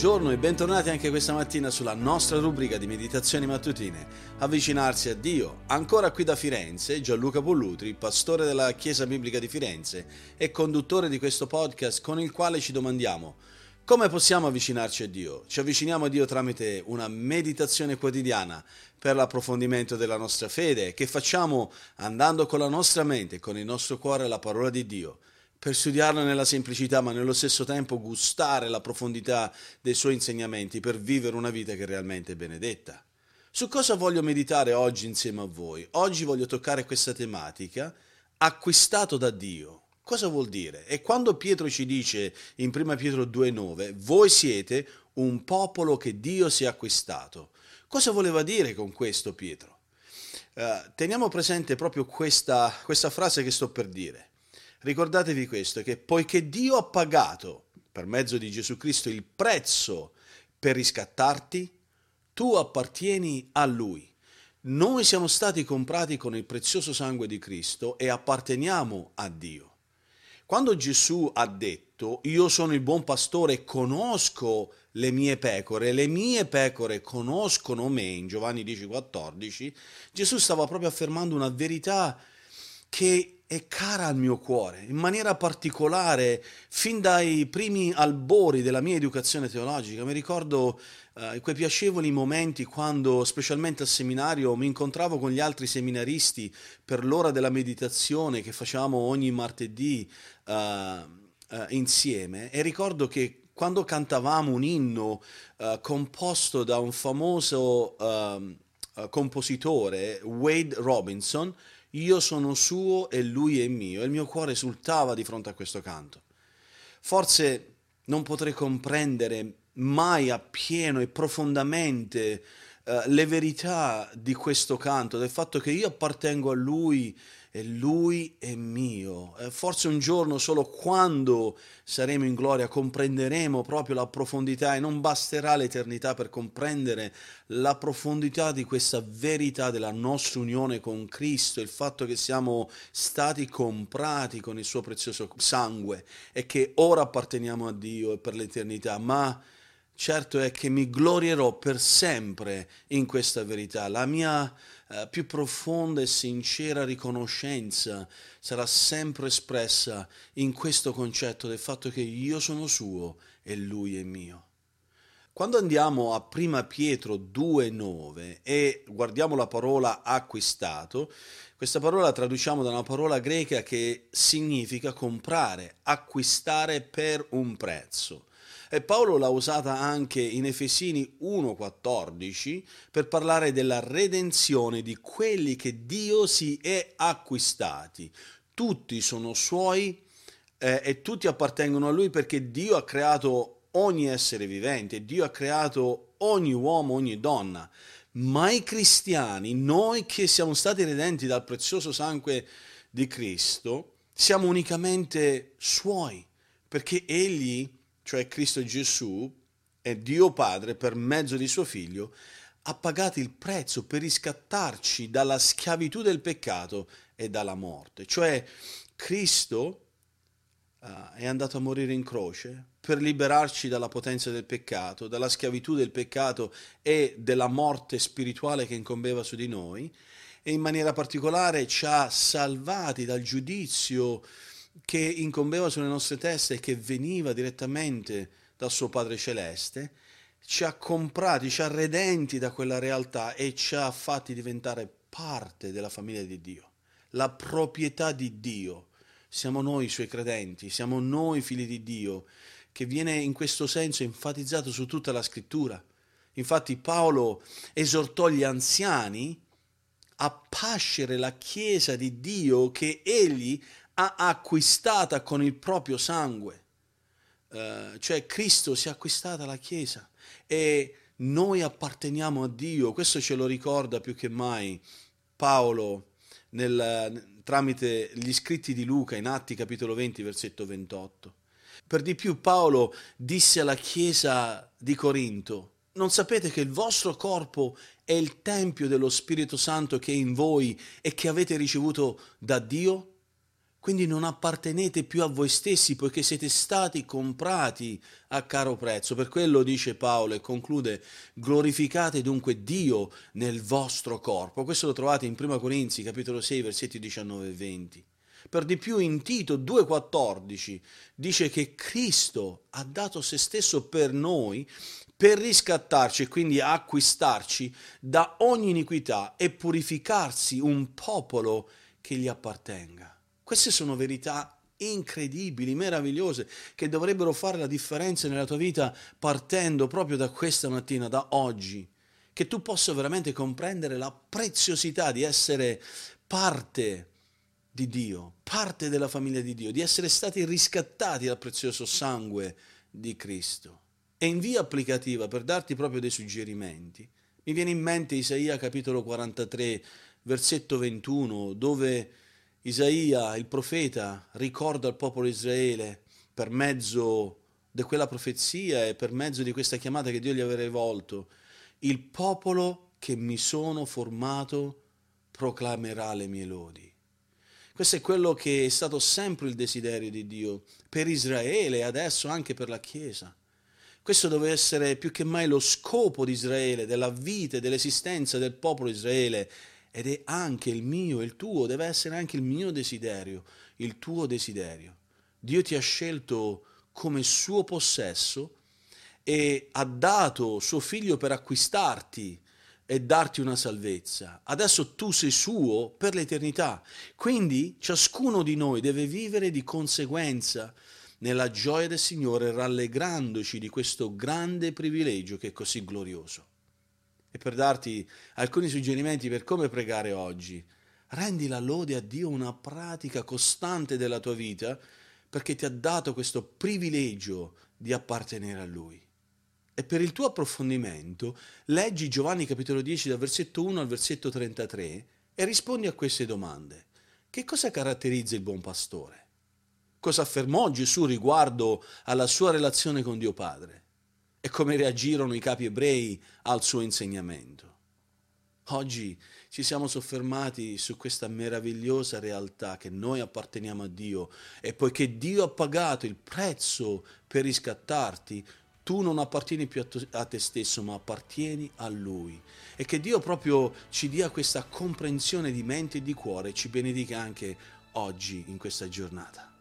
Buongiorno e bentornati anche questa mattina sulla nostra rubrica di meditazioni mattutine. Avvicinarsi a Dio. Ancora qui da Firenze, Gianluca Pollutri, pastore della Chiesa Biblica di Firenze e conduttore di questo podcast con il quale ci domandiamo come possiamo avvicinarci a Dio? Ci avviciniamo a Dio tramite una meditazione quotidiana per l'approfondimento della nostra fede che facciamo andando con la nostra mente e con il nostro cuore alla parola di Dio per studiarla nella semplicità, ma nello stesso tempo gustare la profondità dei suoi insegnamenti per vivere una vita che realmente è benedetta. Su cosa voglio meditare oggi insieme a voi? Oggi voglio toccare questa tematica, acquistato da Dio. Cosa vuol dire? E quando Pietro ci dice in 1 Pietro 2,9, voi siete un popolo che Dio si è acquistato. Cosa voleva dire con questo Pietro? Uh, teniamo presente proprio questa, questa frase che sto per dire. Ricordatevi questo, che poiché Dio ha pagato per mezzo di Gesù Cristo il prezzo per riscattarti, tu appartieni a Lui. Noi siamo stati comprati con il prezioso sangue di Cristo e apparteniamo a Dio. Quando Gesù ha detto, io sono il buon pastore e conosco le mie pecore, le mie pecore conoscono me, in Giovanni 10,14, Gesù stava proprio affermando una verità che è cara al mio cuore, in maniera particolare, fin dai primi albori della mia educazione teologica. Mi ricordo eh, quei piacevoli momenti quando, specialmente al seminario, mi incontravo con gli altri seminaristi per l'ora della meditazione che facevamo ogni martedì eh, eh, insieme e ricordo che quando cantavamo un inno eh, composto da un famoso ehm, eh, compositore, Wade Robinson, io sono suo e lui è mio, e il mio cuore esultava di fronte a questo canto. Forse non potrei comprendere mai appieno e profondamente uh, le verità di questo canto, del fatto che io appartengo a lui e lui è mio. E forse un giorno, solo quando saremo in gloria, comprenderemo proprio la profondità e non basterà l'eternità per comprendere la profondità di questa verità della nostra unione con Cristo, il fatto che siamo stati comprati con il suo prezioso sangue e che ora apparteniamo a Dio per l'eternità, ma certo è che mi glorierò per sempre in questa verità. La mia eh, più profonda e sincera riconoscenza sarà sempre espressa in questo concetto del fatto che io sono suo e lui è mio. Quando andiamo a 1 Pietro 2,9 e guardiamo la parola acquistato, questa parola la traduciamo da una parola greca che significa comprare, acquistare per un prezzo. E Paolo l'ha usata anche in Efesini 1:14 per parlare della redenzione di quelli che Dio si è acquistati. Tutti sono suoi eh, e tutti appartengono a lui perché Dio ha creato ogni essere vivente, Dio ha creato ogni uomo, ogni donna. Ma i cristiani, noi che siamo stati redenti dal prezioso sangue di Cristo, siamo unicamente suoi, perché Egli cioè Cristo Gesù, e Dio Padre, per mezzo di suo Figlio, ha pagato il prezzo per riscattarci dalla schiavitù del peccato e dalla morte. Cioè Cristo uh, è andato a morire in croce per liberarci dalla potenza del peccato, dalla schiavitù del peccato e della morte spirituale che incombeva su di noi e in maniera particolare ci ha salvati dal giudizio che incombeva sulle nostre teste e che veniva direttamente dal suo Padre Celeste, ci ha comprati, ci ha redenti da quella realtà e ci ha fatti diventare parte della famiglia di Dio, la proprietà di Dio. Siamo noi i suoi credenti, siamo noi figli di Dio, che viene in questo senso enfatizzato su tutta la scrittura. Infatti Paolo esortò gli anziani a pascere la Chiesa di Dio che egli ha acquistata con il proprio sangue. Uh, cioè Cristo si è acquistata la Chiesa e noi apparteniamo a Dio, questo ce lo ricorda più che mai Paolo nel, tramite gli scritti di Luca in Atti capitolo 20 versetto 28. Per di più Paolo disse alla Chiesa di Corinto, non sapete che il vostro corpo è il Tempio dello Spirito Santo che è in voi e che avete ricevuto da Dio? Quindi non appartenete più a voi stessi poiché siete stati comprati a caro prezzo. Per quello dice Paolo e conclude, glorificate dunque Dio nel vostro corpo. Questo lo trovate in 1 Corinzi capitolo 6 versetti 19 e 20. Per di più in Tito 2,14 dice che Cristo ha dato se stesso per noi per riscattarci e quindi acquistarci da ogni iniquità e purificarsi un popolo che gli appartenga. Queste sono verità incredibili, meravigliose, che dovrebbero fare la differenza nella tua vita partendo proprio da questa mattina, da oggi. Che tu possa veramente comprendere la preziosità di essere parte di Dio, parte della famiglia di Dio, di essere stati riscattati dal prezioso sangue di Cristo. E in via applicativa, per darti proprio dei suggerimenti, mi viene in mente Isaia capitolo 43, versetto 21, dove Isaia, il profeta, ricorda al popolo Israele per mezzo di quella profezia e per mezzo di questa chiamata che Dio gli aveva rivolto, il popolo che mi sono formato proclamerà le mie lodi. Questo è quello che è stato sempre il desiderio di Dio per Israele e adesso anche per la Chiesa. Questo deve essere più che mai lo scopo di Israele, della vita e dell'esistenza del popolo Israele ed è anche il mio, il tuo, deve essere anche il mio desiderio, il tuo desiderio. Dio ti ha scelto come suo possesso e ha dato suo figlio per acquistarti e darti una salvezza. Adesso tu sei suo per l'eternità. Quindi ciascuno di noi deve vivere di conseguenza nella gioia del Signore, rallegrandoci di questo grande privilegio che è così glorioso. Per darti alcuni suggerimenti per come pregare oggi, rendi la lode a Dio una pratica costante della tua vita perché ti ha dato questo privilegio di appartenere a Lui. E per il tuo approfondimento leggi Giovanni capitolo 10 dal versetto 1 al versetto 33 e rispondi a queste domande. Che cosa caratterizza il buon pastore? Cosa affermò Gesù riguardo alla sua relazione con Dio Padre? E come reagirono i capi ebrei al suo insegnamento. Oggi ci siamo soffermati su questa meravigliosa realtà che noi apparteniamo a Dio e poiché Dio ha pagato il prezzo per riscattarti, tu non appartieni più a te stesso ma appartieni a Lui e che Dio proprio ci dia questa comprensione di mente e di cuore e ci benedica anche oggi in questa giornata.